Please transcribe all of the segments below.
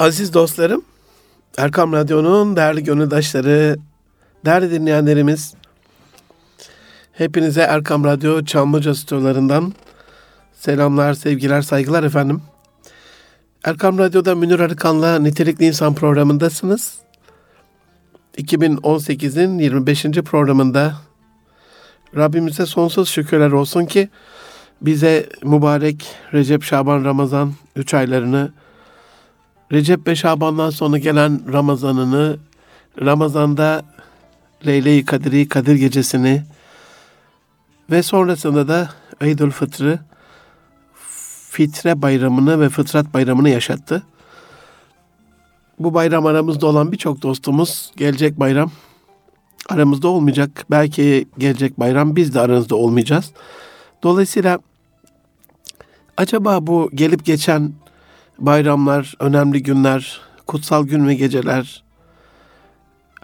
Aziz dostlarım, Erkam Radyo'nun değerli gönüldaşları, değerli dinleyenlerimiz, hepinize Erkam Radyo Çamlıca stüdyolarından selamlar, sevgiler, saygılar efendim. Erkam Radyo'da Münir Arıkan'la Nitelikli İnsan programındasınız. 2018'in 25. programında Rabbimize sonsuz şükürler olsun ki bize mübarek Recep, Şaban, Ramazan 3 aylarını Recep ve Şaban'dan sonra gelen Ramazan'ını, Ramazan'da Leyle-i Kadir'i, Kadir Gecesi'ni ve sonrasında da Eydül Fıtr'ı, Fitre Bayramı'nı ve Fıtrat Bayramı'nı yaşattı. Bu bayram aramızda olan birçok dostumuz gelecek bayram aramızda olmayacak. Belki gelecek bayram biz de aranızda olmayacağız. Dolayısıyla acaba bu gelip geçen bayramlar, önemli günler, kutsal gün ve geceler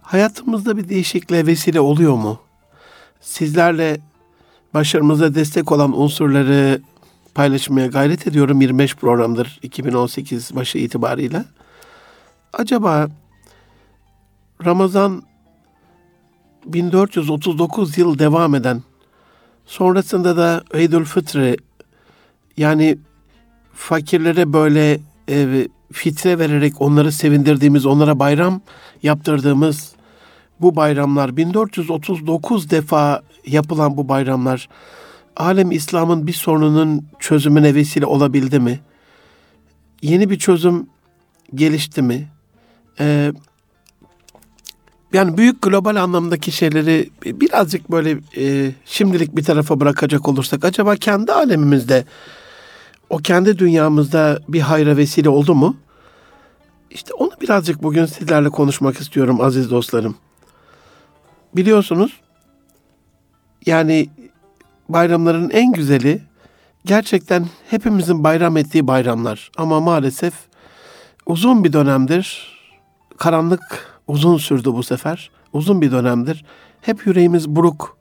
hayatımızda bir değişikliğe vesile oluyor mu? Sizlerle başarımıza destek olan unsurları paylaşmaya gayret ediyorum 25 programdır 2018 başı itibariyle. Acaba Ramazan 1439 yıl devam eden sonrasında da Eydül Fıtrı yani fakirlere böyle e, fitre vererek onları sevindirdiğimiz, onlara bayram yaptırdığımız bu bayramlar 1439 defa yapılan bu bayramlar alem İslam'ın bir sorununun çözümüne vesile olabildi mi? Yeni bir çözüm gelişti mi? Ee, yani büyük global anlamdaki şeyleri birazcık böyle e, şimdilik bir tarafa bırakacak olursak acaba kendi alemimizde o kendi dünyamızda bir hayra vesile oldu mu? İşte onu birazcık bugün sizlerle konuşmak istiyorum aziz dostlarım. Biliyorsunuz yani bayramların en güzeli gerçekten hepimizin bayram ettiği bayramlar. Ama maalesef uzun bir dönemdir karanlık uzun sürdü bu sefer. Uzun bir dönemdir. Hep yüreğimiz buruk.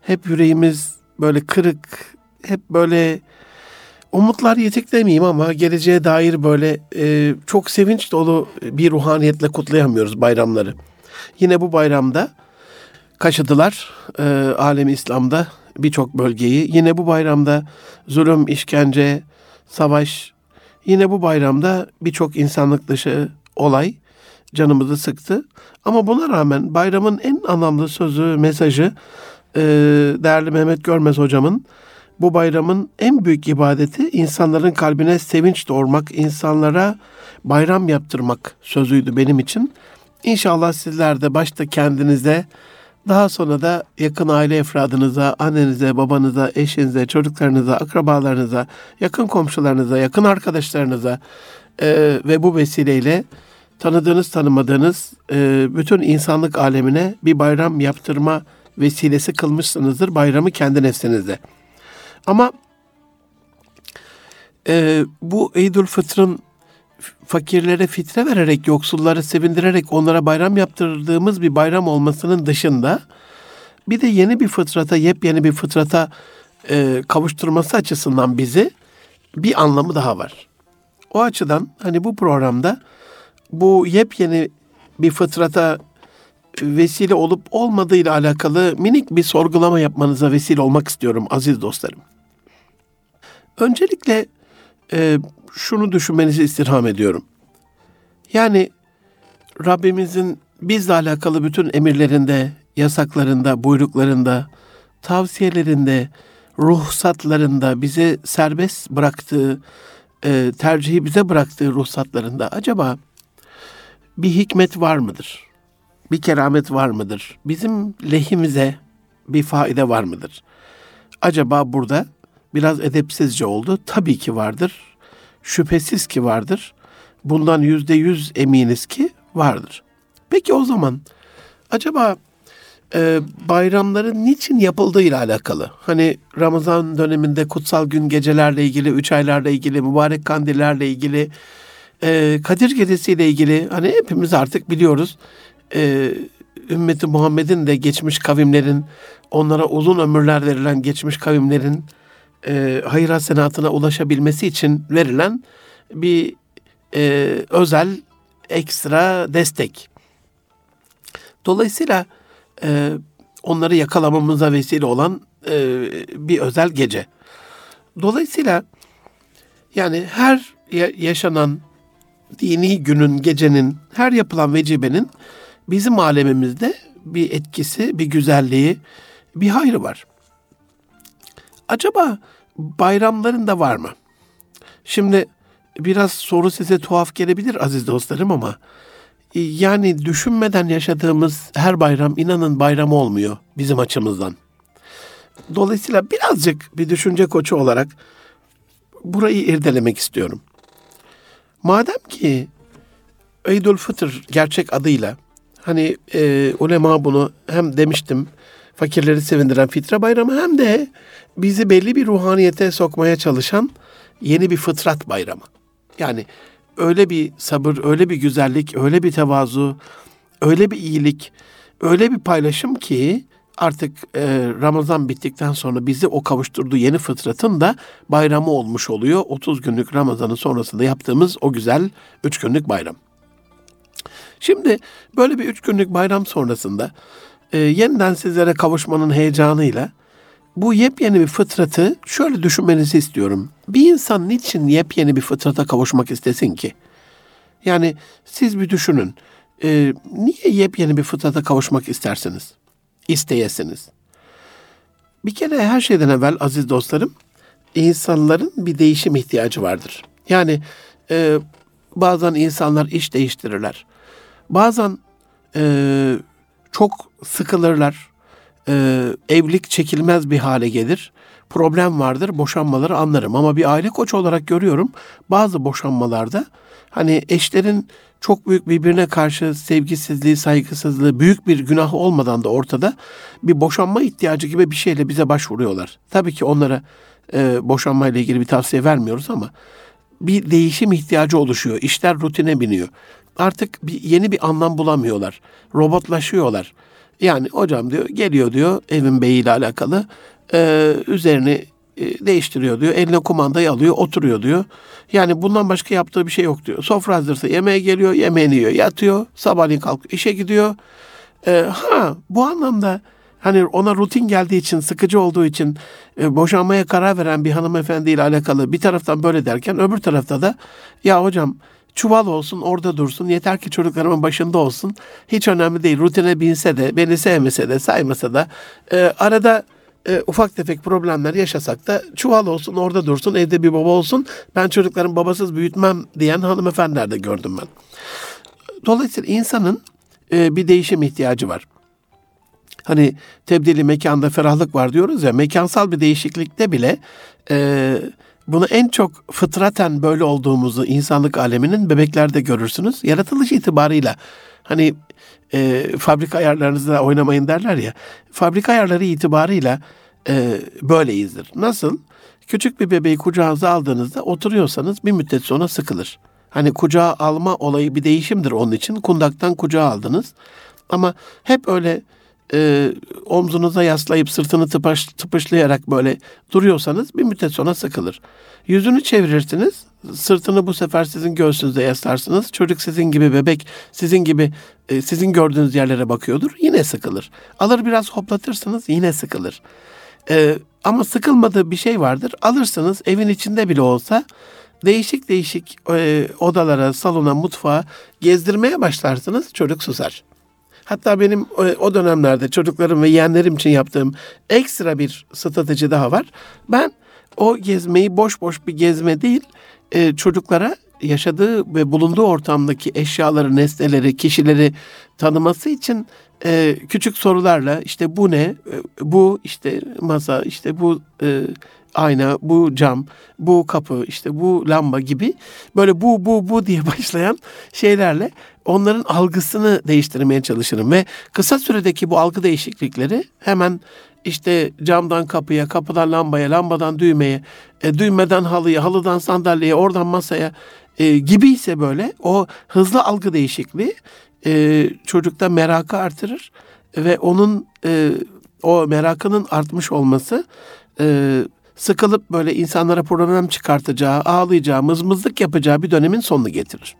Hep yüreğimiz böyle kırık. Hep böyle umutlar yetik demeyeyim ama geleceğe dair böyle e, çok sevinç dolu bir ruhaniyetle kutlayamıyoruz bayramları. Yine bu bayramda kaşıdılar e, alemi İslam'da birçok bölgeyi. Yine bu bayramda zulüm, işkence, savaş, yine bu bayramda birçok insanlık dışı olay canımızı sıktı. Ama buna rağmen bayramın en anlamlı sözü, mesajı e, değerli Mehmet Görmez hocamın bu bayramın en büyük ibadeti insanların kalbine sevinç doğurmak, insanlara bayram yaptırmak sözüydü benim için. İnşallah sizler de başta kendinize, daha sonra da yakın aile efradınıza, annenize, babanıza, eşinize, çocuklarınıza, akrabalarınıza, yakın komşularınıza, yakın arkadaşlarınıza e, ve bu vesileyle tanıdığınız tanımadığınız e, bütün insanlık alemine bir bayram yaptırma vesilesi kılmışsınızdır bayramı kendi nefsinizde. Ama e, bu Eydül Fıtr'ın fakirlere fitre vererek, yoksulları sevindirerek onlara bayram yaptırdığımız bir bayram olmasının dışında bir de yeni bir fıtrata, yepyeni bir fıtrata e, kavuşturması açısından bizi bir anlamı daha var. O açıdan hani bu programda bu yepyeni bir fıtrata vesile olup olmadığı ile alakalı minik bir sorgulama yapmanıza vesile olmak istiyorum aziz dostlarım. Öncelikle e, şunu düşünmenizi istirham ediyorum. Yani Rabbimizin bizle alakalı bütün emirlerinde, yasaklarında, buyruklarında, tavsiyelerinde, ruhsatlarında bize serbest bıraktığı, e, tercihi bize bıraktığı ruhsatlarında acaba bir hikmet var mıdır? Bir keramet var mıdır? Bizim lehimize bir faide var mıdır? Acaba burada biraz edepsizce oldu. Tabii ki vardır. Şüphesiz ki vardır. Bundan yüzde yüz eminiz ki vardır. Peki o zaman acaba e, bayramların niçin yapıldığı ile alakalı. Hani Ramazan döneminde kutsal gün gecelerle ilgili, üç aylarla ilgili, mübarek kandillerle ilgili, e, Kadir Gecesi ile ilgili hani hepimiz artık biliyoruz. E, ümmeti Muhammed'in de geçmiş kavimlerin, onlara uzun ömürler verilen geçmiş kavimlerin e, hayır hasenatına ulaşabilmesi için verilen bir e, özel ekstra destek. Dolayısıyla e, onları yakalamamıza vesile olan e, bir özel gece. Dolayısıyla yani her yaşanan dini günün, gecenin, her yapılan vecibenin bizim alemimizde bir etkisi, bir güzelliği, bir hayrı var. Acaba bayramların da var mı? Şimdi biraz soru size tuhaf gelebilir aziz dostlarım ama e, yani düşünmeden yaşadığımız her bayram inanın bayram olmuyor bizim açımızdan. Dolayısıyla birazcık bir düşünce koçu olarak burayı irdelemek istiyorum. Madem ki Eydül Fıtır gerçek adıyla hani e, ulema bunu hem demiştim fakirleri sevindiren fitre bayramı hem de bizi belli bir ruhaniyete sokmaya çalışan yeni bir fıtrat bayramı. Yani öyle bir sabır, öyle bir güzellik, öyle bir tevazu, öyle bir iyilik, öyle bir paylaşım ki artık e, Ramazan bittikten sonra bizi o kavuşturduğu yeni fıtratın da bayramı olmuş oluyor. 30 günlük Ramazan'ın sonrasında yaptığımız o güzel 3 günlük bayram. Şimdi böyle bir 3 günlük bayram sonrasında e, yeniden sizlere kavuşmanın heyecanıyla bu yepyeni bir fıtratı şöyle düşünmenizi istiyorum. Bir insan niçin yepyeni bir fıtrata kavuşmak istesin ki? Yani siz bir düşünün. E, niye yepyeni bir fıtrata kavuşmak istersiniz? İsteyesiniz. Bir kere her şeyden evvel aziz dostlarım, insanların bir değişim ihtiyacı vardır. Yani e, bazen insanlar iş değiştirirler. Bazen e, çok sıkılırlar e, evlilik çekilmez bir hale gelir. Problem vardır, boşanmaları anlarım. Ama bir aile koçu olarak görüyorum bazı boşanmalarda hani eşlerin çok büyük birbirine karşı sevgisizliği, saygısızlığı, büyük bir günah olmadan da ortada bir boşanma ihtiyacı gibi bir şeyle bize başvuruyorlar. Tabii ki onlara e, boşanma ile ilgili bir tavsiye vermiyoruz ama bir değişim ihtiyacı oluşuyor. İşler rutine biniyor. Artık bir, yeni bir anlam bulamıyorlar. Robotlaşıyorlar. Yani hocam diyor geliyor diyor evin beyiyle alakalı e, üzerini e, değiştiriyor diyor. Eline kumandayı alıyor oturuyor diyor. Yani bundan başka yaptığı bir şey yok diyor. Sofra hazırsa yemeğe geliyor yemeğini yiyor yatıyor sabahleyin kalkıyor işe gidiyor. E, ha bu anlamda hani ona rutin geldiği için sıkıcı olduğu için e, boşanmaya karar veren bir hanımefendiyle alakalı bir taraftan böyle derken öbür tarafta da ya hocam çuval olsun orada dursun yeter ki çocuklarımın başında olsun hiç önemli değil rutine binse de beni sevmese de saymasa da e, arada e, ufak tefek problemler yaşasak da çuval olsun orada dursun evde bir baba olsun ben çocuklarım babasız büyütmem diyen hanımefendiler de gördüm ben. Dolayısıyla insanın e, bir değişim ihtiyacı var. Hani tebdili mekanda ferahlık var diyoruz ya mekansal bir değişiklikte bile e, bunu en çok fıtraten böyle olduğumuzu insanlık aleminin bebeklerde görürsünüz. Yaratılış itibarıyla hani e, fabrika ayarlarınızda oynamayın derler ya. Fabrika ayarları itibarıyla e, böyleyizdir. Nasıl? Küçük bir bebeği kucağınıza aldığınızda oturuyorsanız bir müddet sonra sıkılır. Hani kucağa alma olayı bir değişimdir onun için. Kundaktan kucağa aldınız. Ama hep öyle e, omzunuza yaslayıp sırtını tıpaş, tıpışlayarak böyle duruyorsanız bir müddet sonra sıkılır. Yüzünü çevirirsiniz, sırtını bu sefer sizin göğsünüze yaslarsınız. Çocuk sizin gibi bebek, sizin gibi e, sizin gördüğünüz yerlere bakıyordur, yine sıkılır. Alır biraz hoplatırsınız, yine sıkılır. E, ama sıkılmadığı bir şey vardır. Alırsınız evin içinde bile olsa değişik değişik e, odalara, salona, mutfağa gezdirmeye başlarsınız. Çocuk susar. Hatta benim o dönemlerde çocuklarım ve yeğenlerim için yaptığım ekstra bir strateji daha var. Ben o gezmeyi boş boş bir gezme değil, e, çocuklara yaşadığı ve bulunduğu ortamdaki eşyaları, nesneleri, kişileri tanıması için e, küçük sorularla işte bu ne, e, bu işte masa, işte bu e, ayna, bu cam, bu kapı, işte bu lamba gibi böyle bu bu bu diye başlayan şeylerle onların algısını değiştirmeye çalışırım. Ve kısa süredeki bu algı değişiklikleri hemen işte camdan kapıya, kapıdan lambaya, lambadan düğmeye, e, düğmeden halıya, halıdan sandalyeye, oradan masaya e, gibi ise böyle o hızlı algı değişikliği e, çocukta merakı artırır ve onun e, o merakının artmış olması e, sıkılıp böyle insanlara problem çıkartacağı, ağlayacağı, mızmızlık yapacağı bir dönemin sonunu getirir.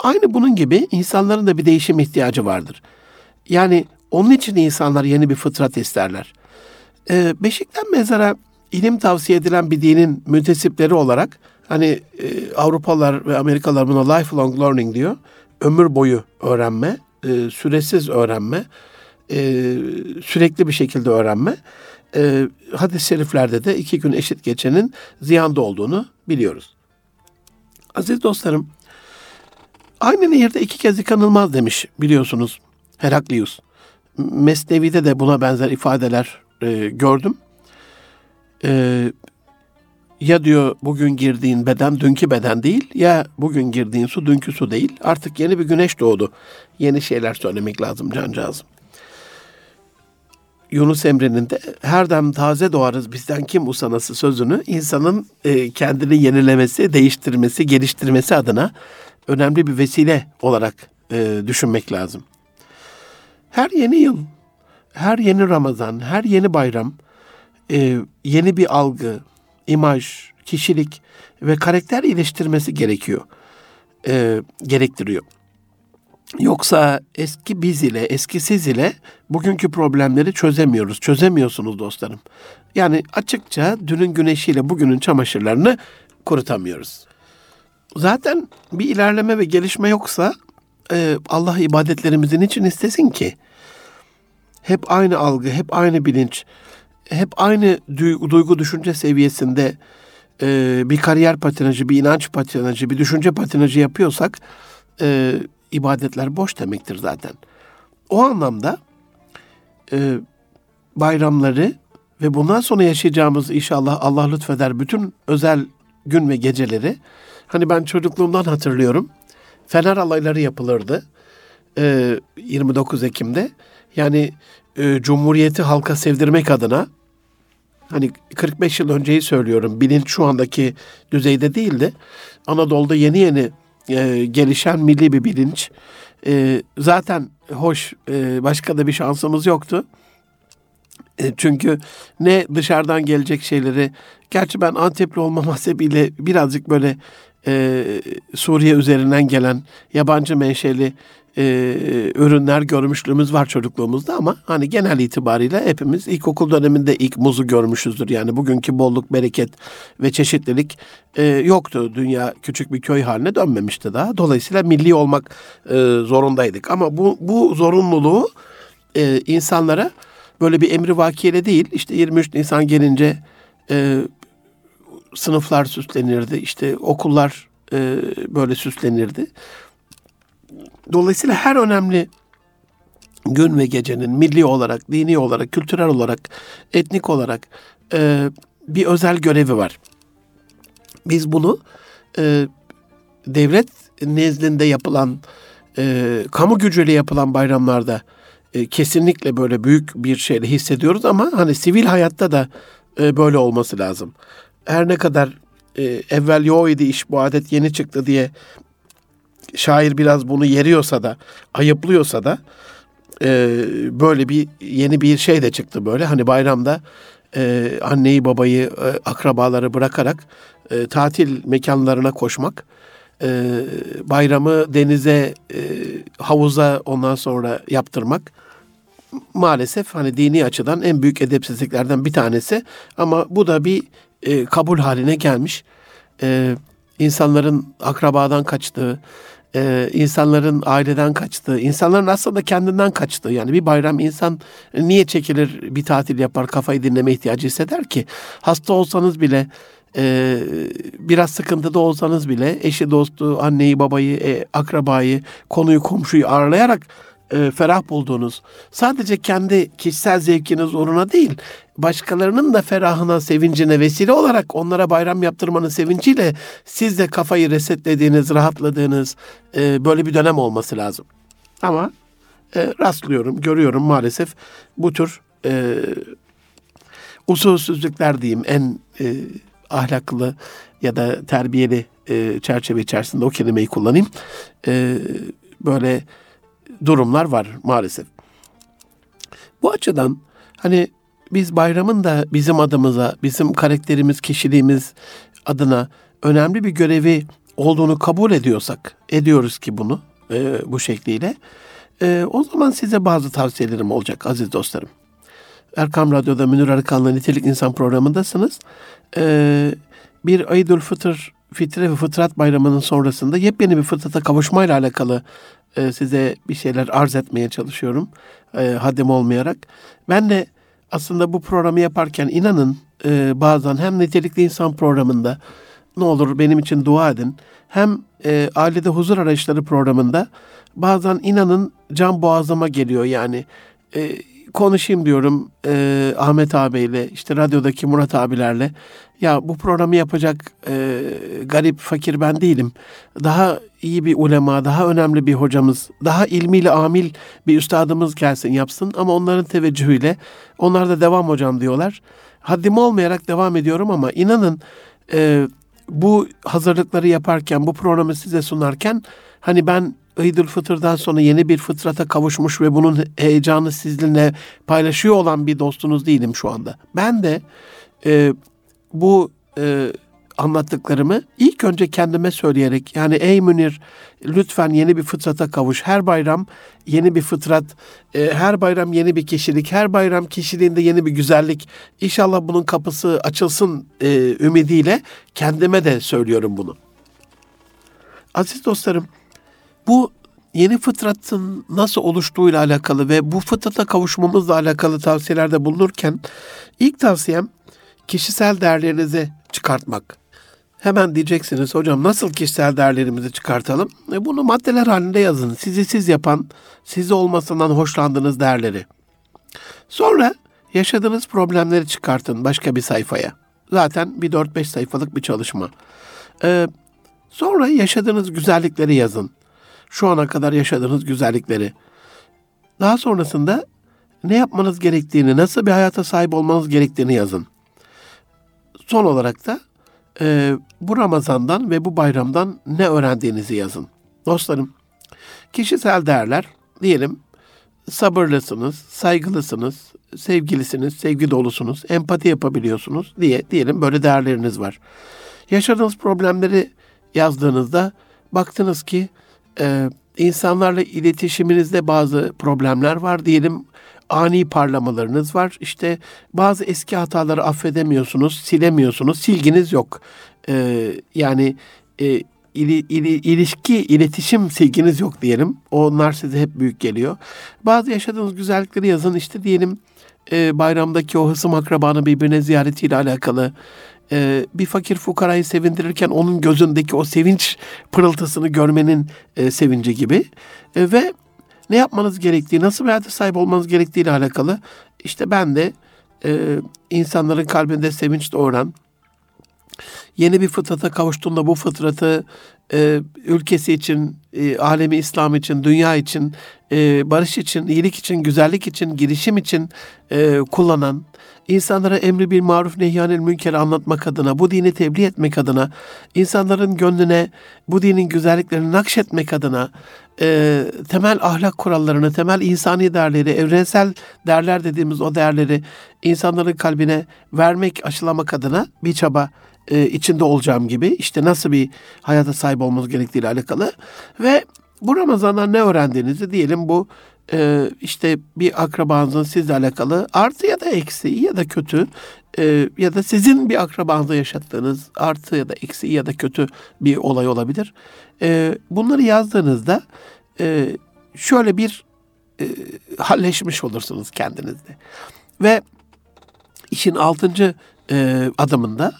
Aynı bunun gibi insanların da bir değişim ihtiyacı vardır. Yani onun için insanlar yeni bir fıtrat isterler. Ee, beşikten mezara ilim tavsiye edilen bir dinin müntesipleri olarak hani e, Avrupalılar ve Amerikalılar buna lifelong learning diyor. Ömür boyu öğrenme, e, süresiz öğrenme, e, sürekli bir şekilde öğrenme. E, hadis-i şeriflerde de iki gün eşit geçenin ziyanda olduğunu biliyoruz. Aziz dostlarım, aynı nehirde iki kez yıkanılmaz demiş biliyorsunuz Heraklius. Mesnevi'de de buna benzer ifadeler e, gördüm. E, ya diyor bugün girdiğin beden dünkü beden değil ya bugün girdiğin su dünkü su değil. Artık yeni bir güneş doğdu. Yeni şeyler söylemek lazım cancağızım. Yunus Emre'nin de her dem taze doğarız bizden kim usanası sözünü insanın e, kendini yenilemesi, değiştirmesi, geliştirmesi adına önemli bir vesile olarak e, düşünmek lazım. Her yeni yıl, her yeni Ramazan, her yeni bayram e, yeni bir algı, imaj, kişilik ve karakter iyileştirmesi gerekiyor, e, gerektiriyor. Yoksa eski biz ile, eski siz ile bugünkü problemleri çözemiyoruz. Çözemiyorsunuz dostlarım. Yani açıkça dünün güneşiyle bugünün çamaşırlarını kurutamıyoruz. Zaten bir ilerleme ve gelişme yoksa e, Allah ibadetlerimizin için istesin ki? Hep aynı algı, hep aynı bilinç, hep aynı duygu, duygu düşünce seviyesinde e, bir kariyer patinajı, bir inanç patinajı, bir düşünce patinajı yapıyorsak e, ibadetler boş demektir zaten. O anlamda e, bayramları ve bundan sonra yaşayacağımız inşallah Allah lütfeder bütün özel gün ve geceleri hani ben çocukluğumdan hatırlıyorum. Fener alayları yapılırdı. E, 29 Ekim'de. Yani e, Cumhuriyeti halka sevdirmek adına hani 45 yıl önceyi söylüyorum. Bilinç şu andaki düzeyde değildi. Anadolu'da yeni yeni e, gelişen milli bir bilinç. E, zaten hoş e, başka da bir şansımız yoktu. E, çünkü ne dışarıdan gelecek şeyleri, gerçi ben Antepli olma hasebiyle birazcık böyle e, Suriye üzerinden gelen yabancı menşeli e, ürünler görmüşlüğümüz var çocukluğumuzda ama hani genel itibariyle hepimiz ilkokul döneminde ilk muzu görmüşüzdür. Yani bugünkü bolluk, bereket ve çeşitlilik e, yoktu. Dünya küçük bir köy haline dönmemişti daha. Dolayısıyla milli olmak e, zorundaydık. Ama bu, bu zorunluluğu e, insanlara böyle bir emri vakiyle değil, işte 23 Nisan gelince e, sınıflar süslenirdi, işte okullar e, böyle süslenirdi. Dolayısıyla her önemli gün ve gecenin milli olarak, dini olarak, kültürel olarak, etnik olarak e, bir özel görevi var. Biz bunu e, devlet nezdinde yapılan, e, kamu gücüyle yapılan bayramlarda e, kesinlikle böyle büyük bir şeyle hissediyoruz ama hani sivil hayatta da e, böyle olması lazım. Her ne kadar e, evvel yo idi iş bu adet yeni çıktı diye şair biraz bunu yeriyorsa da, ayıplıyorsa da e, böyle bir yeni bir şey de çıktı böyle. Hani bayramda e, anneyi babayı, e, akrabaları bırakarak e, tatil mekanlarına koşmak, e, bayramı denize, e, havuza ondan sonra yaptırmak maalesef hani dini açıdan en büyük edepsizliklerden bir tanesi. Ama bu da bir e, kabul haline gelmiş. E, insanların akrabadan kaçtığı, e, insanların aileden kaçtığı, insanların aslında kendinden kaçtığı. Yani bir bayram insan niye çekilir bir tatil yapar, kafayı dinleme ihtiyacı hisseder ki? Hasta olsanız bile, e, biraz sıkıntıda olsanız bile eşi, dostu, anneyi, babayı, e, akrabayı, konuyu, komşuyu ağırlayarak e, ferah bulduğunuz, sadece kendi kişisel zevkiniz uğruna değil, başkalarının da ferahına, sevincine vesile olarak onlara bayram yaptırmanın sevinciyle siz de kafayı resetlediğiniz, rahatladığınız e, böyle bir dönem olması lazım. Ama e, rastlıyorum, görüyorum maalesef bu tür e, usulsüzlükler diyeyim en e, ahlaklı ya da terbiyeli e, çerçeve içerisinde o kelimeyi kullanayım. E, böyle durumlar var maalesef. Bu açıdan hani biz bayramın da bizim adımıza, bizim karakterimiz, kişiliğimiz adına önemli bir görevi olduğunu kabul ediyorsak, ediyoruz ki bunu e, bu şekliyle, e, o zaman size bazı tavsiyelerim olacak aziz dostlarım. Erkam Radyo'da Münir Arıkan'la Nitelik İnsan programındasınız. E, bir Eidül Fıtır, Fitre ve Fıtrat Bayramı'nın sonrasında yepyeni bir fıtrata kavuşmayla alakalı e, size bir şeyler arz etmeye çalışıyorum. E, haddim olmayarak. Ben de aslında bu programı yaparken inanın e, bazen hem nitelikli insan programında ne olur benim için dua edin. Hem e, ailede huzur arayışları programında bazen inanın can boğazıma geliyor yani. E, konuşayım diyorum e, Ahmet abiyle işte radyodaki Murat abilerle. Ya bu programı yapacak e, garip fakir ben değilim. Daha iyi bir ulema, daha önemli bir hocamız, daha ilmiyle amil bir üstadımız gelsin yapsın. Ama onların teveccühüyle onlar da devam hocam diyorlar. Haddim olmayarak devam ediyorum ama inanın e, bu hazırlıkları yaparken, bu programı size sunarken hani ben Eidül Fıtır'dan sonra yeni bir fıtrata kavuşmuş ve bunun heyecanı sizinle paylaşıyor olan bir dostunuz değilim şu anda. Ben de e, bu e, anlattıklarımı ilk önce kendime söyleyerek yani ey Münir lütfen yeni bir fıtrata kavuş. Her bayram yeni bir fıtrat, e, her bayram yeni bir kişilik, her bayram kişiliğinde yeni bir güzellik. İnşallah bunun kapısı açılsın e, ümidiyle kendime de söylüyorum bunu. Aziz dostlarım, bu yeni fıtratın nasıl oluştuğuyla alakalı ve bu fıtrata kavuşmamızla alakalı tavsiyelerde bulunurken ilk tavsiyem kişisel değerlerinizi çıkartmak. Hemen diyeceksiniz hocam nasıl kişisel değerlerimizi çıkartalım? E bunu maddeler halinde yazın. Sizi siz yapan, sizi olmasından hoşlandığınız değerleri. Sonra yaşadığınız problemleri çıkartın başka bir sayfaya. Zaten bir 4-5 sayfalık bir çalışma. Ee, sonra yaşadığınız güzellikleri yazın. Şu ana kadar yaşadığınız güzellikleri. Daha sonrasında ne yapmanız gerektiğini, nasıl bir hayata sahip olmanız gerektiğini yazın. Son olarak da e, bu Ramazan'dan ve bu bayramdan ne öğrendiğinizi yazın. Dostlarım, kişisel değerler diyelim sabırlısınız, saygılısınız, sevgilisiniz, sevgi dolusunuz, empati yapabiliyorsunuz diye diyelim böyle değerleriniz var. Yaşadığınız problemleri yazdığınızda baktınız ki e, insanlarla iletişiminizde bazı problemler var diyelim ani parlamalarınız var. İşte bazı eski hataları affedemiyorsunuz, silemiyorsunuz, silginiz yok. Ee, yani e, ili, ili, ilişki, iletişim silginiz yok diyelim. Onlar size hep büyük geliyor. Bazı yaşadığınız güzellikleri yazın. İşte diyelim e, bayramdaki o hısım akrabanı birbirine ziyaretiyle alakalı e, bir fakir fukarayı sevindirirken onun gözündeki o sevinç pırıltısını görmenin e, sevinci gibi. E, ve ne yapmanız gerektiği, nasıl bir hayata sahip olmanız gerektiği ile alakalı işte ben de e, insanların kalbinde sevinç doğuran, yeni bir fıtrata kavuştuğunda bu fıtratı e, ülkesi için, e, alemi İslam için, dünya için, e, barış için, iyilik için, güzellik için, girişim için e, kullanan, insanlara emri bir maruf nehyanil münker anlatmak adına, bu dini tebliğ etmek adına, insanların gönlüne bu dinin güzelliklerini nakşetmek adına, e, temel ahlak kurallarını, temel insani değerleri, evrensel değerler dediğimiz o değerleri insanların kalbine vermek, aşılamak adına bir çaba e, içinde olacağım gibi işte nasıl bir hayata sahip olmamız gerektiğiyle alakalı. Ve bu Ramazan'dan ne öğrendiğinizi diyelim bu e, işte bir akrabanızın sizle alakalı artı ya da eksi ya da kötü e, ya da sizin bir akrabanızda yaşattığınız artı ya da eksi ya da kötü bir olay olabilir. E, bunları yazdığınızda e, şöyle bir e, halleşmiş olursunuz kendinizde. Ve işin altıncı e, adımında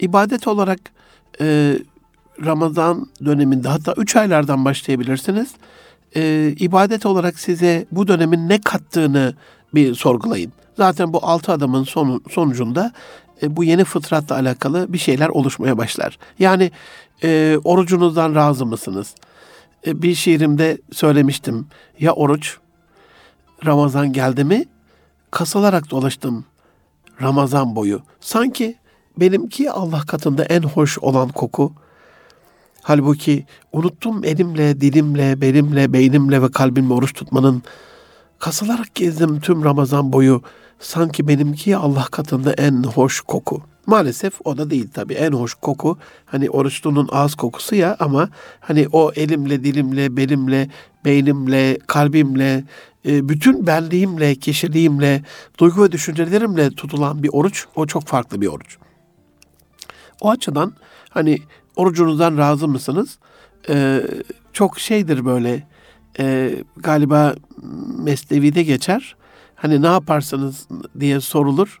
ibadet olarak e, Ramazan döneminde hatta üç aylardan başlayabilirsiniz. E, ibadet olarak size bu dönemin ne kattığını bir sorgulayın. Zaten bu altı adamın sonu, sonucunda e, bu yeni fıtratla alakalı bir şeyler oluşmaya başlar. Yani e, orucunuzdan razı mısınız? E, bir şiirimde söylemiştim. Ya oruç, Ramazan geldi mi kasılarak dolaştım Ramazan boyu. Sanki benimki Allah katında en hoş olan koku. Halbuki unuttum elimle, dilimle, belimle, beynimle ve kalbimle oruç tutmanın Kasılarak gezdim tüm Ramazan boyu. Sanki benimki Allah katında en hoş koku. Maalesef o da değil tabii. En hoş koku hani oruçlunun ağız kokusu ya ama hani o elimle, dilimle, belimle, beynimle, kalbimle, e, bütün benliğimle, kişiliğimle, duygu ve düşüncelerimle tutulan bir oruç o çok farklı bir oruç. O açıdan hani orucunuzdan razı mısınız? Ee, çok şeydir böyle e, galiba Mesnevi'de geçer. Hani ne yaparsınız diye sorulur.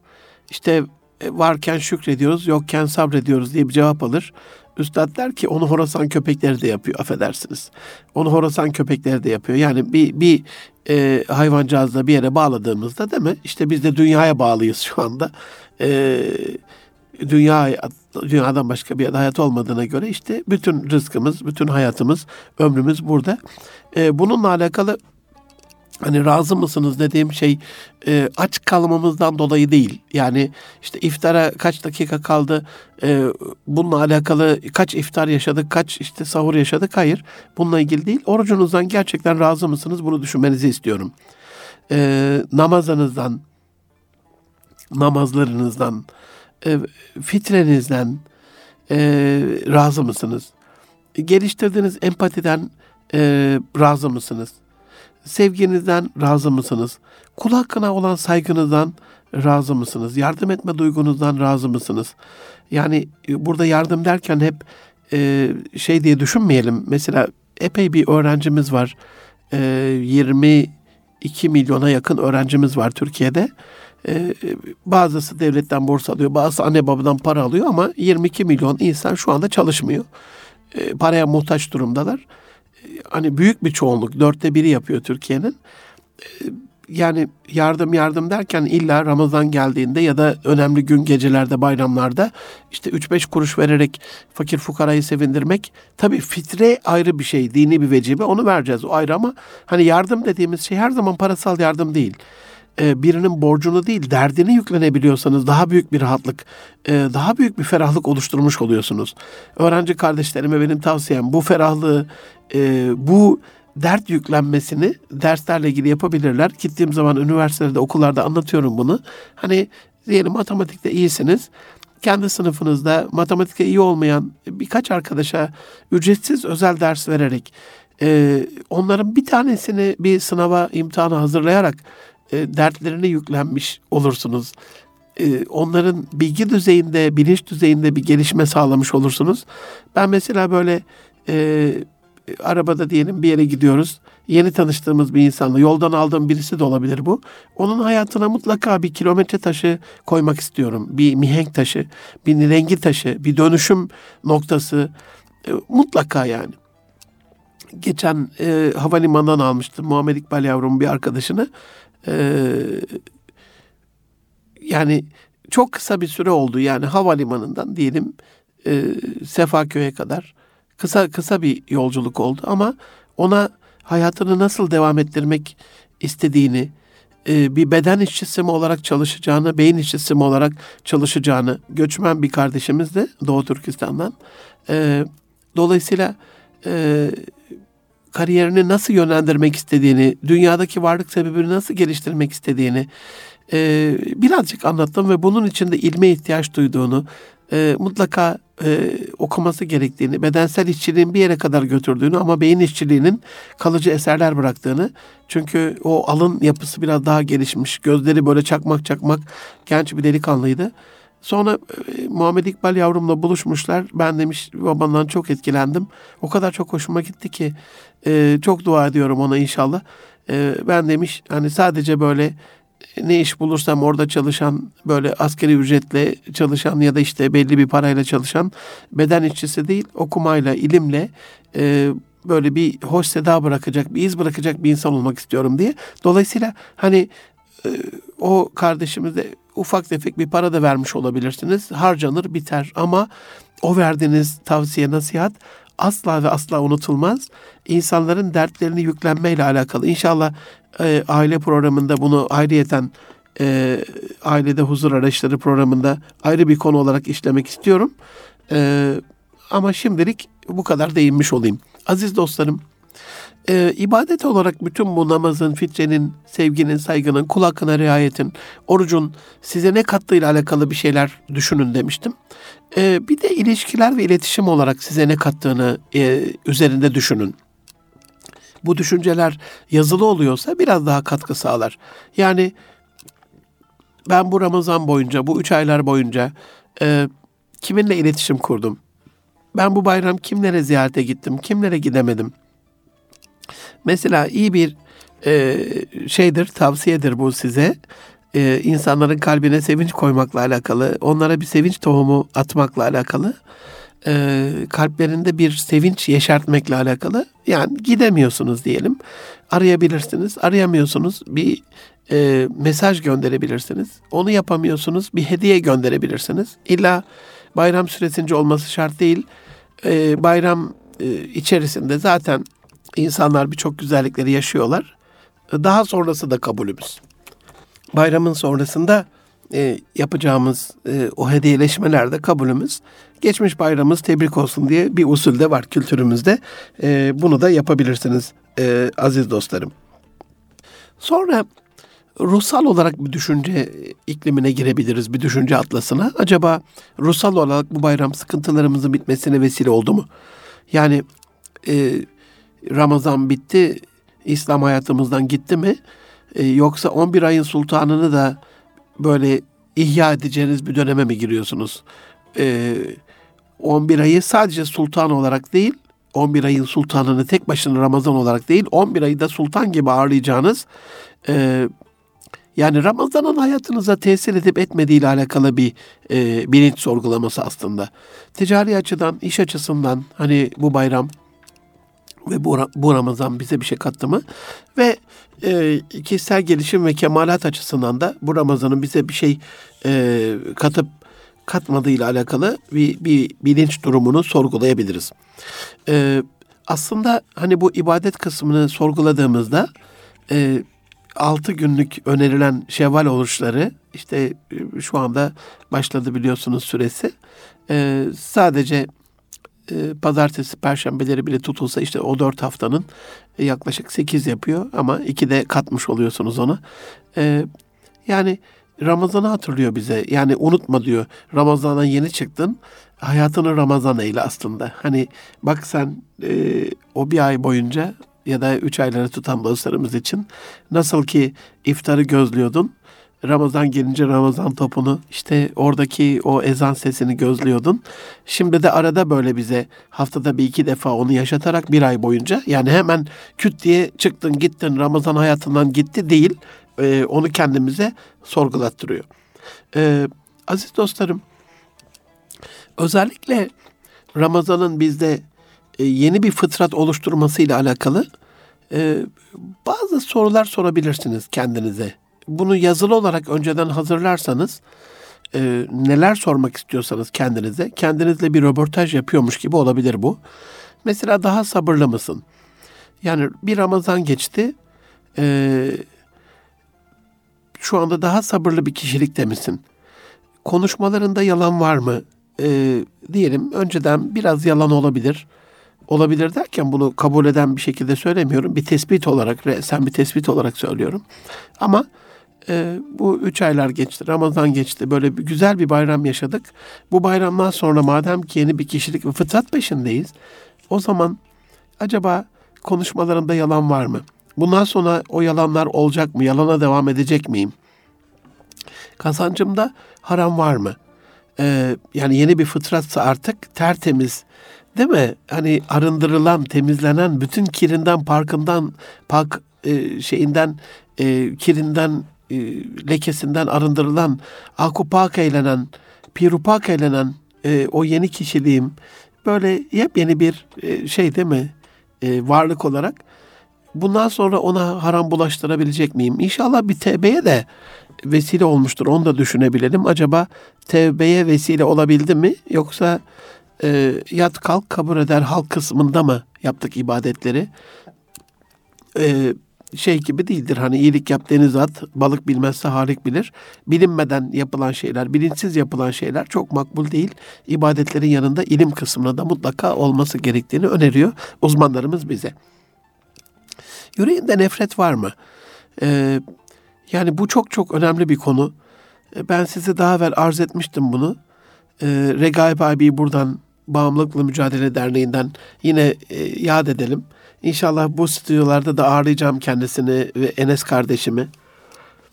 İşte e, varken şükrediyoruz, yokken sabrediyoruz diye bir cevap alır. Üstad der ki onu Horasan köpekleri de yapıyor affedersiniz. Onu Horasan köpekleri de yapıyor. Yani bir, bir e, hayvancağızla bir yere bağladığımızda değil mi? İşte biz de dünyaya bağlıyız şu anda. E, dünya dünyadan başka bir hayat olmadığına göre işte bütün rızkımız, bütün hayatımız, ömrümüz burada. E, bununla alakalı hani razı mısınız dediğim şey e, aç kalmamızdan dolayı değil. Yani işte iftara kaç dakika kaldı e, bununla alakalı kaç iftar yaşadık, kaç işte sahur yaşadık. Hayır bununla ilgili değil. Orucunuzdan gerçekten razı mısınız bunu düşünmenizi istiyorum. E, namazınızdan, namazlarınızdan, e, fitrenizden e, razı mısınız? Geliştirdiğiniz empatiden e, razı mısınız? Sevginizden razı mısınız? Kul hakkına olan saygınızdan razı mısınız? Yardım etme duygunuzdan razı mısınız? Yani e, burada yardım derken hep e, şey diye düşünmeyelim. Mesela epey bir öğrencimiz var. E, 22 milyona yakın öğrencimiz var Türkiye'de. E, bazısı devletten borsa alıyor, bazısı anne babadan para alıyor ama 22 milyon insan şu anda çalışmıyor. E, paraya muhtaç durumdalar. E, hani büyük bir çoğunluk, dörtte biri yapıyor Türkiye'nin. E, yani yardım yardım derken illa Ramazan geldiğinde ya da önemli gün gecelerde bayramlarda işte 3-5 kuruş vererek fakir fukarayı sevindirmek tabii fitre ayrı bir şey dini bir vecibe onu vereceğiz o ayrı ama hani yardım dediğimiz şey her zaman parasal yardım değil. E, birinin borcunu değil derdini yüklenebiliyorsanız daha büyük bir rahatlık, e, daha büyük bir ferahlık oluşturmuş oluyorsunuz. Öğrenci kardeşlerime benim tavsiyem bu ferahlığı, e, bu dert yüklenmesini derslerle ilgili yapabilirler. Gittiğim zaman üniversitelerde, okullarda anlatıyorum bunu. Hani diyelim matematikte iyisiniz. Kendi sınıfınızda matematikte iyi olmayan birkaç arkadaşa ücretsiz özel ders vererek onların bir tanesini bir sınava, imtihana hazırlayarak e, dertlerine yüklenmiş olursunuz. E, onların bilgi düzeyinde, bilinç düzeyinde bir gelişme sağlamış olursunuz. Ben mesela böyle e, arabada diyelim bir yere gidiyoruz. Yeni tanıştığımız bir insanla, yoldan aldığım birisi de olabilir bu. Onun hayatına mutlaka bir kilometre taşı koymak istiyorum. Bir mihenk taşı, bir rengi taşı, bir dönüşüm noktası. E, mutlaka yani geçen e, havalimanından almıştım Muhammed İkbal yavrum bir arkadaşını e, yani çok kısa bir süre oldu. Yani havalimanından diyelim e, Sefaköy'e kadar kısa kısa bir yolculuk oldu ama ona hayatını nasıl devam ettirmek istediğini, e, bir beden işçisi mi olarak çalışacağını, beyin işçisi mi olarak çalışacağını göçmen bir kardeşimiz de Doğu Türkistan'dan. E, dolayısıyla e, kariyerini nasıl yönlendirmek istediğini, dünyadaki varlık sebebini nasıl geliştirmek istediğini e, birazcık anlattım ve bunun için de ilme ihtiyaç duyduğunu, e, mutlaka e, okuması gerektiğini, bedensel işçiliğin bir yere kadar götürdüğünü ama beyin işçiliğinin kalıcı eserler bıraktığını. Çünkü o alın yapısı biraz daha gelişmiş, gözleri böyle çakmak çakmak genç bir delikanlıydı. Sonra e, Muhammed İkbal yavrumla buluşmuşlar. Ben demiş babandan çok etkilendim. O kadar çok hoşuma gitti ki e, çok dua ediyorum ona inşallah. E, ben demiş hani sadece böyle ne iş bulursam orada çalışan böyle askeri ücretle çalışan ya da işte belli bir parayla çalışan beden işçisi değil okumayla ilimle e, böyle bir hoş seda bırakacak bir iz bırakacak bir insan olmak istiyorum diye. Dolayısıyla hani e, o kardeşimiz de ufak tefek bir para da vermiş olabilirsiniz. Harcanır biter ama o verdiğiniz tavsiye nasihat asla ve asla unutulmaz. İnsanların dertlerini yüklenmeyle alakalı. İnşallah e, aile programında bunu ayrıyeten e, ailede huzur araçları programında ayrı bir konu olarak işlemek istiyorum. E, ama şimdilik bu kadar değinmiş olayım. Aziz dostlarım, e, ibadet olarak bütün bu namazın, fitrenin, sevginin, saygının, kul hakkına riayetin, orucun size ne kattığıyla alakalı bir şeyler düşünün demiştim. E, bir de ilişkiler ve iletişim olarak size ne kattığını e, üzerinde düşünün. Bu düşünceler yazılı oluyorsa biraz daha katkı sağlar. Yani ben bu Ramazan boyunca, bu üç aylar boyunca e, kiminle iletişim kurdum? Ben bu bayram kimlere ziyarete gittim, kimlere gidemedim? Mesela iyi bir e, şeydir, tavsiyedir bu size. E, insanların kalbine sevinç koymakla alakalı, onlara bir sevinç tohumu atmakla alakalı, e, kalplerinde bir sevinç yeşertmekle alakalı. Yani gidemiyorsunuz diyelim, arayabilirsiniz, arayamıyorsunuz bir e, mesaj gönderebilirsiniz. Onu yapamıyorsunuz, bir hediye gönderebilirsiniz. İlla bayram süresince olması şart değil. E, bayram e, içerisinde zaten insanlar birçok güzellikleri yaşıyorlar. Daha sonrası da kabulümüz. Bayramın sonrasında e, yapacağımız e, o hediyeleşmelerde kabulümüz. Geçmiş bayramımız tebrik olsun diye bir usul de var kültürümüzde. E, bunu da yapabilirsiniz e, aziz dostlarım. Sonra ruhsal olarak bir düşünce iklimine girebiliriz, bir düşünce atlasına. Acaba ruhsal olarak bu bayram sıkıntılarımızın bitmesine vesile oldu mu? Yani e, Ramazan bitti, İslam hayatımızdan gitti mi? E, yoksa 11 ayın sultanını da böyle ihya edeceğiniz bir döneme mi giriyorsunuz? E, 11 ayı sadece sultan olarak değil, 11 ayın sultanını tek başına Ramazan olarak değil, 11 ayı da sultan gibi ağırlayacağınız e, yani Ramazan'ın hayatınıza tesir edip etmediği ile alakalı bir e, bilinç sorgulaması aslında. Ticari açıdan, iş açısından hani bu bayram ve bu, bu Ramazan bize bir şey kattı mı? Ve e, kişisel gelişim ve kemalat açısından da bu Ramazan'ın bize bir şey e, katıp katmadığıyla alakalı bir, bir bilinç durumunu sorgulayabiliriz. E, aslında hani bu ibadet kısmını sorguladığımızda e, 6 günlük önerilen şevval oruçları işte e, şu anda başladı biliyorsunuz süresi. E, sadece e, pazartesi, perşembeleri bile tutulsa işte o dört haftanın e, yaklaşık sekiz yapıyor ama iki de katmış oluyorsunuz onu. E, yani Ramazan'ı hatırlıyor bize. Yani unutma diyor. Ramazan'a yeni çıktın. Hayatını Ramazan eyle aslında. Hani bak sen e, o bir ay boyunca ya da üç ayları tutan dostlarımız için nasıl ki iftarı gözlüyordun. Ramazan gelince Ramazan topunu işte oradaki o ezan sesini gözlüyordun. Şimdi de arada böyle bize haftada bir iki defa onu yaşatarak bir ay boyunca yani hemen küt diye çıktın gittin Ramazan hayatından gitti değil e, onu kendimize sorgulattırıyor. E, aziz dostlarım özellikle Ramazan'ın bizde e, yeni bir fıtrat oluşturmasıyla alakalı bazı sorular sorabilirsiniz kendinize. Bunu yazılı olarak önceden hazırlarsanız e, neler sormak istiyorsanız kendinize, kendinizle bir röportaj yapıyormuş gibi olabilir bu. Mesela daha sabırlı mısın? Yani bir Ramazan geçti, e, şu anda daha sabırlı bir kişilikte misin? Konuşmalarında yalan var mı? E, diyelim önceden biraz yalan olabilir olabilir derken bunu kabul eden bir şekilde söylemiyorum. Bir tespit olarak, sen bir tespit olarak söylüyorum. Ama e, bu üç aylar geçti, Ramazan geçti. Böyle bir, güzel bir bayram yaşadık. Bu bayramdan sonra madem ki yeni bir kişilik ve fıtrat peşindeyiz. O zaman acaba konuşmalarında yalan var mı? Bundan sonra o yalanlar olacak mı? Yalana devam edecek miyim? Kazancımda haram var mı? Ee, yani yeni bir fıtratsa artık tertemiz, Değil mi? Hani arındırılan, temizlenen, bütün kirinden, parkından, pak e, şeyinden, e, kirinden, e, lekesinden arındırılan, akupak eylenen, pirupak eylenen e, o yeni kişiliğim böyle yepyeni bir e, şey değil mi? E, varlık olarak. Bundan sonra ona haram bulaştırabilecek miyim? İnşallah bir tevbeye de vesile olmuştur. Onu da düşünebilelim. Acaba tevbeye vesile olabildi mi? Yoksa e, yat kalk kabul eder halk kısmında mı yaptık ibadetleri? E, şey gibi değildir hani iyilik yap deniz at, balık bilmezse halik bilir. Bilinmeden yapılan şeyler, bilinçsiz yapılan şeyler çok makbul değil. İbadetlerin yanında ilim kısmına da mutlaka olması gerektiğini öneriyor uzmanlarımız bize. Yüreğinde nefret var mı? Ee, yani bu çok çok önemli bir konu. Ee, ben size daha evvel arz etmiştim bunu. Ee, Regaib abi buradan Bağımlılıkla Mücadele Derneği'nden yine e, yad edelim. İnşallah bu stüdyolarda da ağırlayacağım kendisini ve Enes kardeşimi.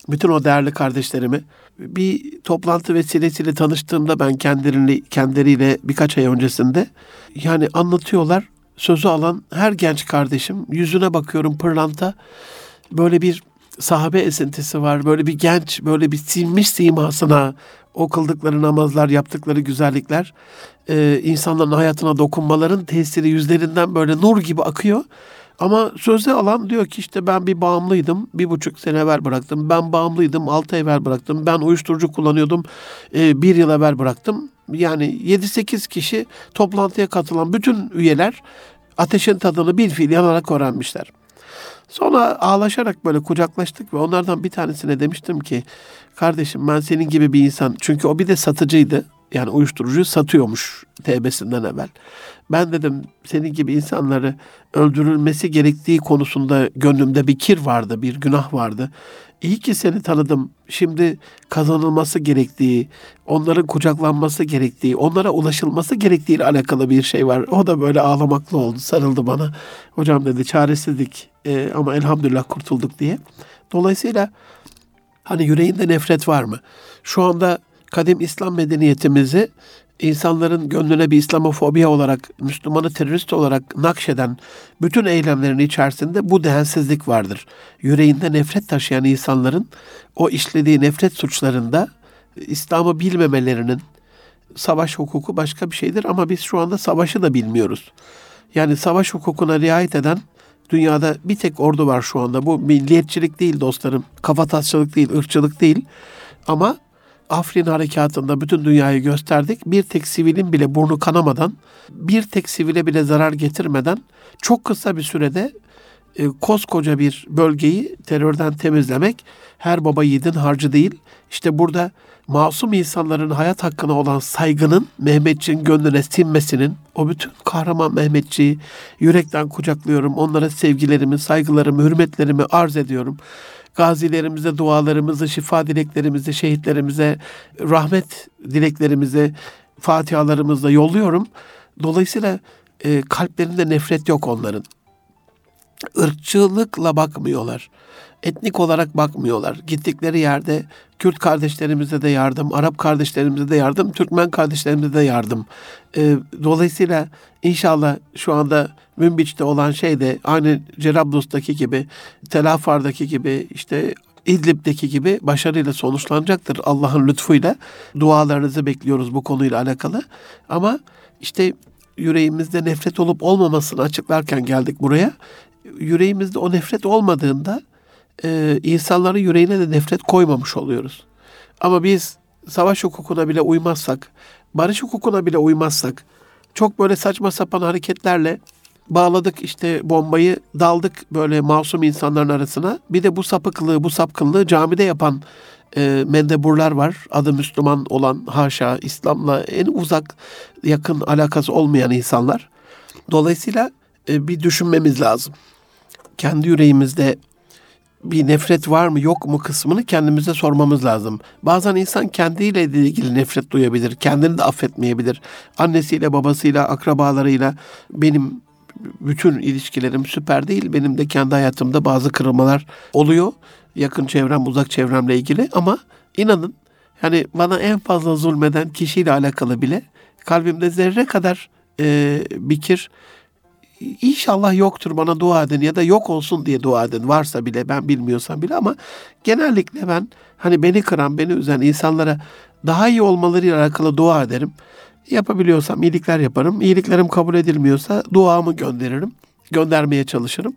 Bütün o değerli kardeşlerimi. Bir toplantı vesilesiyle tanıştığımda ben kendileriyle, kendileriyle birkaç ay öncesinde yani anlatıyorlar. Sözü alan her genç kardeşim yüzüne bakıyorum pırlanta böyle bir sahabe esintisi var. Böyle bir genç, böyle bir silmiş simasına o kıldıkları namazlar, yaptıkları güzellikler, e, insanların hayatına dokunmaların tesiri yüzlerinden böyle nur gibi akıyor. Ama sözde alan diyor ki işte ben bir bağımlıydım. Bir buçuk sene evvel bıraktım. Ben bağımlıydım. Altı ay evvel bıraktım. Ben uyuşturucu kullanıyordum. E, bir yıl evvel bıraktım. Yani 7-8 kişi toplantıya katılan bütün üyeler ateşin tadını bir fiil yanarak öğrenmişler. Sonra ağlaşarak böyle kucaklaştık ve onlardan bir tanesine demiştim ki kardeşim ben senin gibi bir insan çünkü o bir de satıcıydı. Yani uyuşturucuyu satıyormuş tevbesinden evvel. Ben dedim senin gibi insanları öldürülmesi gerektiği konusunda gönlümde bir kir vardı, bir günah vardı. İyi ki seni tanıdım. Şimdi kazanılması gerektiği, onların kucaklanması gerektiği, onlara ulaşılması gerektiği ile alakalı bir şey var. O da böyle ağlamaklı oldu, sarıldı bana. Hocam dedi çaresizlik e, ama elhamdülillah kurtulduk diye. Dolayısıyla hani yüreğinde nefret var mı? Şu anda kadim İslam medeniyetimizi insanların gönlüne bir İslamofobiya olarak, Müslümanı terörist olarak nakşeden bütün eylemlerin içerisinde bu dehensizlik vardır. Yüreğinde nefret taşıyan insanların o işlediği nefret suçlarında İslam'ı bilmemelerinin, savaş hukuku başka bir şeydir ama biz şu anda savaşı da bilmiyoruz. Yani savaş hukukuna riayet eden dünyada bir tek ordu var şu anda. Bu milliyetçilik değil dostlarım, kafatasçılık değil, ırkçılık değil. Ama Afrin harekatında bütün dünyayı gösterdik. Bir tek sivilin bile burnu kanamadan, bir tek sivile bile zarar getirmeden çok kısa bir sürede e, koskoca bir bölgeyi terörden temizlemek her baba yiğidin harcı değil. İşte burada masum insanların hayat hakkına olan saygının Mehmetçiğin gönlüne sinmesinin, o bütün kahraman Mehmetçiği yürekten kucaklıyorum. Onlara sevgilerimi, saygılarımı, hürmetlerimi arz ediyorum gazilerimize dualarımızı, şifa dileklerimizi, şehitlerimize, rahmet dileklerimizi, fatihalarımızla yolluyorum. Dolayısıyla e, kalplerinde nefret yok onların. Irkçılıkla bakmıyorlar. Etnik olarak bakmıyorlar. Gittikleri yerde Kürt kardeşlerimize de yardım, Arap kardeşlerimize de yardım, Türkmen kardeşlerimize de yardım. E, dolayısıyla inşallah şu anda Münbiç'te olan şey de aynı Cerablus'taki gibi, Tel Afar'daki gibi, işte İdlib'deki gibi başarıyla sonuçlanacaktır Allah'ın lütfuyla. Dualarınızı bekliyoruz bu konuyla alakalı. Ama işte yüreğimizde nefret olup olmamasını açıklarken geldik buraya. Yüreğimizde o nefret olmadığında e, insanların yüreğine de nefret koymamış oluyoruz. Ama biz savaş hukukuna bile uymazsak, barış hukukuna bile uymazsak, çok böyle saçma sapan hareketlerle bağladık işte bombayı daldık böyle masum insanların arasına. Bir de bu sapıklığı bu sapkınlığı camide yapan e, mendeburlar var. Adı Müslüman olan haşa İslam'la en uzak yakın alakası olmayan insanlar. Dolayısıyla e, bir düşünmemiz lazım. Kendi yüreğimizde bir nefret var mı yok mu kısmını kendimize sormamız lazım. Bazen insan kendiyle ilgili nefret duyabilir, kendini de affetmeyebilir. Annesiyle, babasıyla, akrabalarıyla benim bütün ilişkilerim süper değil. Benim de kendi hayatımda bazı kırılmalar oluyor. Yakın çevrem, uzak çevremle ilgili ama inanın yani bana en fazla zulmeden kişiyle alakalı bile kalbimde zerre kadar e, bikir İnşallah yoktur bana dua edin ya da yok olsun diye dua edin. Varsa bile ben bilmiyorsam bile ama genellikle ben hani beni kıran, beni üzen insanlara daha iyi olmalarıyla alakalı dua ederim. Yapabiliyorsam iyilikler yaparım. İyiliklerim kabul edilmiyorsa duamı gönderirim. Göndermeye çalışırım.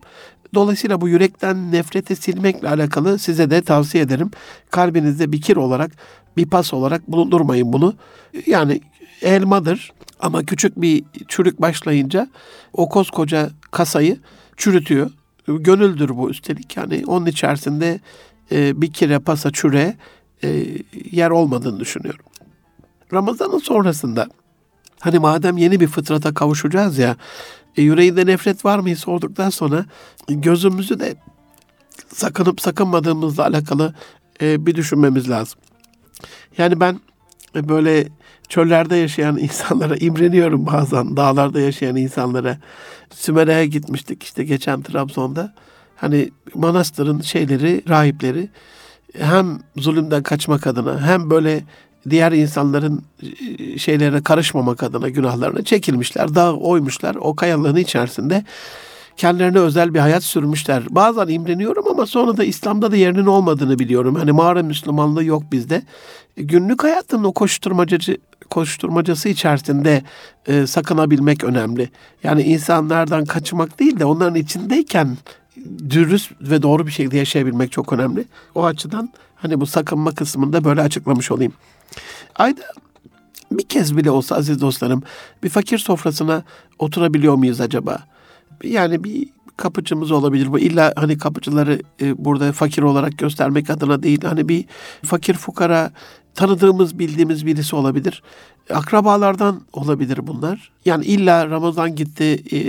Dolayısıyla bu yürekten nefreti silmekle alakalı size de tavsiye ederim. Kalbinizde bir kir olarak, bir pas olarak bulundurmayın bunu. Yani elmadır ama küçük bir çürük başlayınca o koskoca kasayı çürütüyor. Gönüldür bu üstelik. Yani onun içerisinde e, bir kire pasa çüre e, yer olmadığını düşünüyorum. Ramazan'ın sonrasında hani madem yeni bir fıtrata kavuşacağız ya E, yüreğinde nefret var mı sorduktan sonra gözümüzü de sakınıp sakınmadığımızla alakalı e, bir düşünmemiz lazım. Yani ben böyle çöllerde yaşayan insanlara imreniyorum bazen. Dağlarda yaşayan insanlara. Sümere'ye gitmiştik işte geçen Trabzon'da. Hani manastırın şeyleri, rahipleri hem zulümden kaçmak adına hem böyle diğer insanların e, şeylere karışmamak adına günahlarına çekilmişler. Dağ oymuşlar. O kayalığın içerisinde kendilerine özel bir hayat sürmüşler. Bazen imreniyorum ama sonra da İslam'da da yerinin olmadığını biliyorum. Hani mağara Müslümanlığı yok bizde. E, günlük hayatın o koşturmacacı koşturmacası içerisinde e, sakınabilmek önemli. Yani insanlardan kaçmak değil de onların içindeyken dürüst ve doğru bir şekilde yaşayabilmek çok önemli. O açıdan hani bu sakınma kısmında böyle açıklamış olayım. Ayda bir kez bile olsa aziz dostlarım bir fakir sofrasına oturabiliyor muyuz acaba? Yani bir kapıcımız olabilir bu. İlla hani kapıcıları e, burada fakir olarak göstermek adına değil. Hani bir fakir fukara tanıdığımız, bildiğimiz birisi olabilir. Akrabalardan olabilir bunlar. Yani illa Ramazan gitti, e,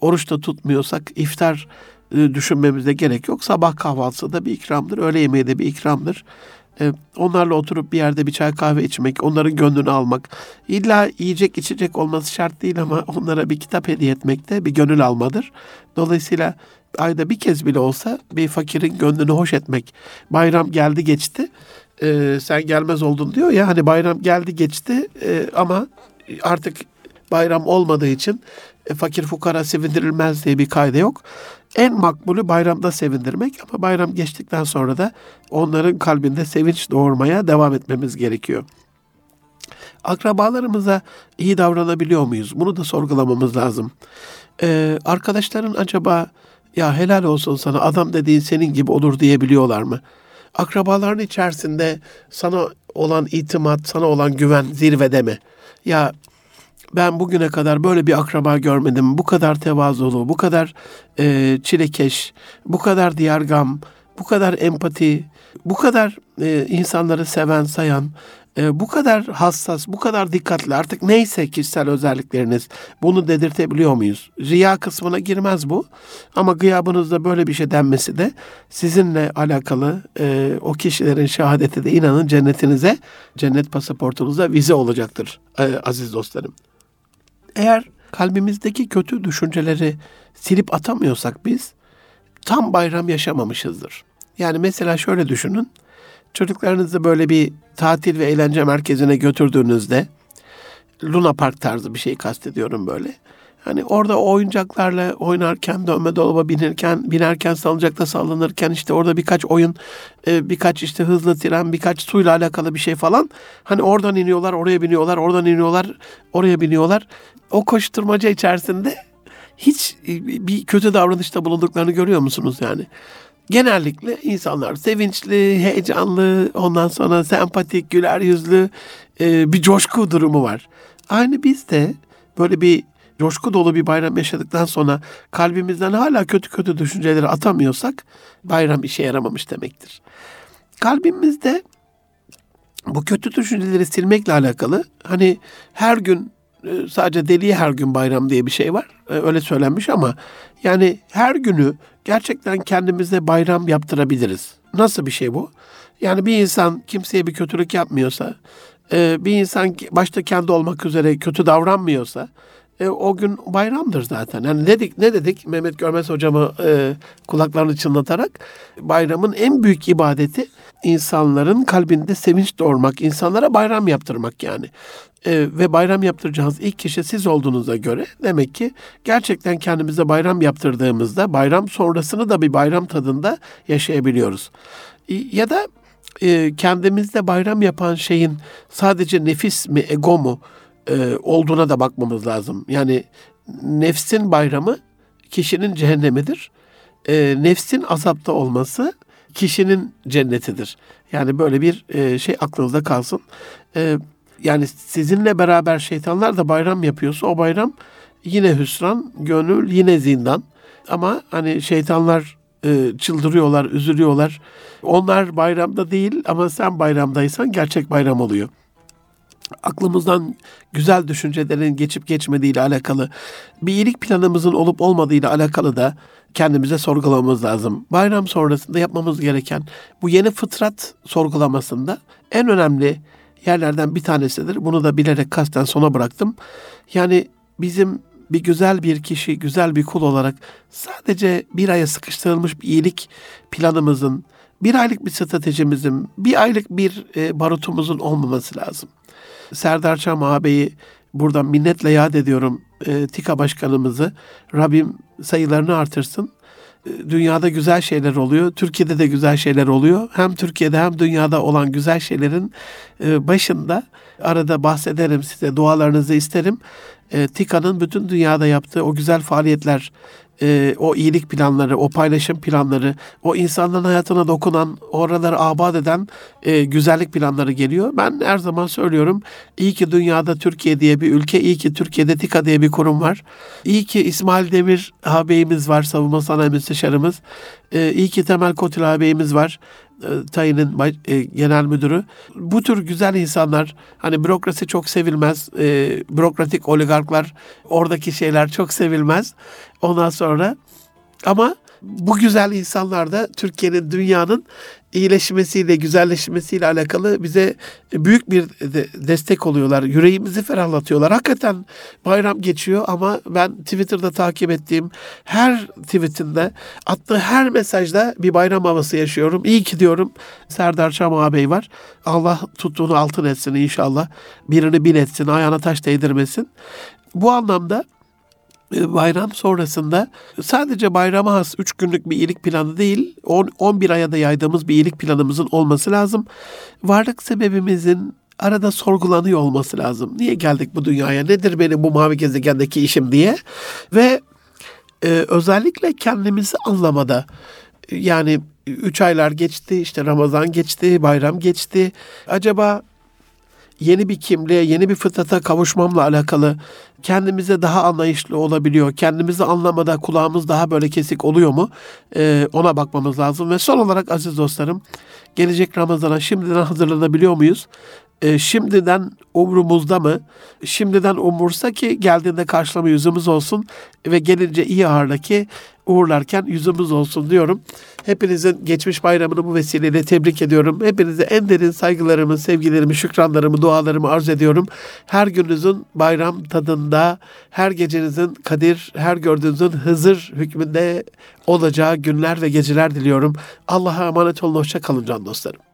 oruç da tutmuyorsak iftar e, düşünmemize gerek yok. Sabah kahvaltısı da bir ikramdır, öğle yemeği de bir ikramdır. E, onlarla oturup bir yerde bir çay kahve içmek, onların gönlünü almak. İlla yiyecek içecek olması şart değil ama onlara bir kitap hediye etmek de bir gönül almadır. Dolayısıyla ayda bir kez bile olsa bir fakirin gönlünü hoş etmek. Bayram geldi geçti, e, sen gelmez oldun diyor ya hani bayram geldi geçti e, ama artık bayram olmadığı için e, fakir fukara sevindirilmez diye bir kayda yok. En makbulü bayramda sevindirmek ama bayram geçtikten sonra da onların kalbinde sevinç doğurmaya devam etmemiz gerekiyor. Akrabalarımıza iyi davranabiliyor muyuz? Bunu da sorgulamamız lazım. Ee, arkadaşların acaba ya helal olsun sana adam dediğin senin gibi olur diyebiliyorlar mı? Akrabaların içerisinde sana olan itimat, sana olan güven zirvede mi? Ya ben bugüne kadar böyle bir akraba görmedim. Bu kadar tevazulu, bu kadar e, çilekeş, bu kadar diyargam, bu kadar empati, bu kadar e, insanları seven, sayan, e, bu kadar hassas, bu kadar dikkatli artık neyse kişisel özellikleriniz bunu dedirtebiliyor muyuz? Riya kısmına girmez bu ama gıyabınızda böyle bir şey denmesi de sizinle alakalı e, o kişilerin şehadeti de inanın cennetinize, cennet pasaportunuza vize olacaktır e, aziz dostlarım. Eğer kalbimizdeki kötü düşünceleri silip atamıyorsak biz tam bayram yaşamamışızdır. Yani mesela şöyle düşünün. Çocuklarınızı böyle bir tatil ve eğlence merkezine götürdüğünüzde Luna Park tarzı bir şey kastediyorum böyle. Hani orada oyuncaklarla oynarken, dönme dolaba binirken, binerken, salıncakta sallanırken işte orada birkaç oyun, e, birkaç işte hızlı tren, birkaç suyla alakalı bir şey falan. Hani oradan iniyorlar, oraya biniyorlar, oradan iniyorlar, oraya biniyorlar. O koşturmaca içerisinde hiç e, bir kötü davranışta bulunduklarını görüyor musunuz yani? Genellikle insanlar sevinçli, heyecanlı, ondan sonra sempatik, güler yüzlü e, bir coşku durumu var. Aynı biz de böyle bir coşku dolu bir bayram yaşadıktan sonra kalbimizden hala kötü kötü düşünceleri atamıyorsak bayram işe yaramamış demektir. Kalbimizde bu kötü düşünceleri silmekle alakalı hani her gün e, sadece deliye her gün bayram diye bir şey var. E, öyle söylenmiş ama yani her günü gerçekten kendimize bayram yaptırabiliriz. Nasıl bir şey bu? Yani bir insan kimseye bir kötülük yapmıyorsa, e, bir insan başta kendi olmak üzere kötü davranmıyorsa, e, o gün bayramdır zaten. Yani dedik ne dedik Mehmet Görmez hocamı e, kulaklarını çınlatarak bayramın en büyük ibadeti insanların kalbinde sevinç doğurmak, insanlara bayram yaptırmak yani. E, ve bayram yaptıracağınız ilk kişi siz olduğunuza göre demek ki gerçekten kendimize bayram yaptırdığımızda bayram sonrasını da bir bayram tadında yaşayabiliyoruz. E, ya da e, kendimizde bayram yapan şeyin sadece nefis mi, ego mu? E, olduğuna da bakmamız lazım. Yani nefsin bayramı kişinin cehennemidir. E, nefsin azapta olması kişinin cennetidir. Yani böyle bir e, şey aklınızda kalsın. E, yani sizinle beraber şeytanlar da bayram yapıyorsa o bayram yine hüsran, gönül yine zindan. Ama hani şeytanlar e, çıldırıyorlar, üzülüyorlar. Onlar bayramda değil ama sen bayramdaysan gerçek bayram oluyor. Aklımızdan güzel düşüncelerin geçip geçmediği ile alakalı, bir iyilik planımızın olup olmadığı ile alakalı da kendimize sorgulamamız lazım. Bayram sonrasında yapmamız gereken bu yeni fıtrat sorgulamasında en önemli yerlerden bir tanesidir. Bunu da bilerek kasten sona bıraktım. Yani bizim bir güzel bir kişi, güzel bir kul olarak sadece bir aya sıkıştırılmış bir iyilik planımızın, bir aylık bir stratejimizin, bir aylık bir e, barutumuzun olmaması lazım. Serdar Çam ağabeyi buradan minnetle yad ediyorum e, TİKA başkanımızı. Rabbim sayılarını artırsın. E, dünyada güzel şeyler oluyor. Türkiye'de de güzel şeyler oluyor. Hem Türkiye'de hem dünyada olan güzel şeylerin e, başında arada bahsederim size. Dualarınızı isterim. E, TİKA'nın bütün dünyada yaptığı o güzel faaliyetler e, o iyilik planları, o paylaşım planları, o insanların hayatına dokunan, oraları abad eden e, güzellik planları geliyor. Ben her zaman söylüyorum, iyi ki dünyada Türkiye diye bir ülke, iyi ki Türkiye'de TİKA diye bir kurum var. İyi ki İsmail Demir ağabeyimiz var, savunma sanayi müsteşarımız. E, iyi ki Temel Kotil ağabeyimiz var. E, Tayin'in e, genel müdürü. Bu tür güzel insanlar hani bürokrasi çok sevilmez. E, bürokratik oligarklar oradaki şeyler çok sevilmez. Ondan sonra ama bu güzel insanlar da Türkiye'nin, dünyanın iyileşmesiyle, güzelleşmesiyle alakalı bize büyük bir destek oluyorlar. Yüreğimizi ferahlatıyorlar. Hakikaten bayram geçiyor ama ben Twitter'da takip ettiğim her tweetinde, attığı her mesajda bir bayram havası yaşıyorum. İyi ki diyorum Serdar Çam ağabey var. Allah tuttuğunu altın etsin inşallah. Birini bin etsin, ayağına taş değdirmesin. Bu anlamda bayram sonrasında sadece bayrama has 3 günlük bir iyilik planı değil, 10, 11 aya da yaydığımız bir iyilik planımızın olması lazım. Varlık sebebimizin arada sorgulanıyor olması lazım. Niye geldik bu dünyaya? Nedir benim bu mavi gezegendeki işim diye? Ve e, özellikle kendimizi anlamada yani üç aylar geçti, işte Ramazan geçti, bayram geçti. Acaba yeni bir kimliğe, yeni bir fıtrata kavuşmamla alakalı kendimize daha anlayışlı olabiliyor. Kendimizi anlamada kulağımız daha böyle kesik oluyor mu? Ee, ona bakmamız lazım. Ve son olarak aziz dostlarım, gelecek Ramazan'a şimdiden hazırlanabiliyor muyuz? Ee, şimdiden umrumuzda mı? Şimdiden umursa ki geldiğinde karşılama yüzümüz olsun ve gelince iyi ağırla ki uğurlarken yüzümüz olsun diyorum. Hepinizin geçmiş bayramını bu vesileyle tebrik ediyorum. Hepinize en derin saygılarımı, sevgilerimi, şükranlarımı, dualarımı arz ediyorum. Her gününüzün bayram tadında, her gecenizin Kadir, her gördüğünüzün Hızır hükmünde olacağı günler ve geceler diliyorum. Allah'a emanet olun, hoşça kalın can dostlarım.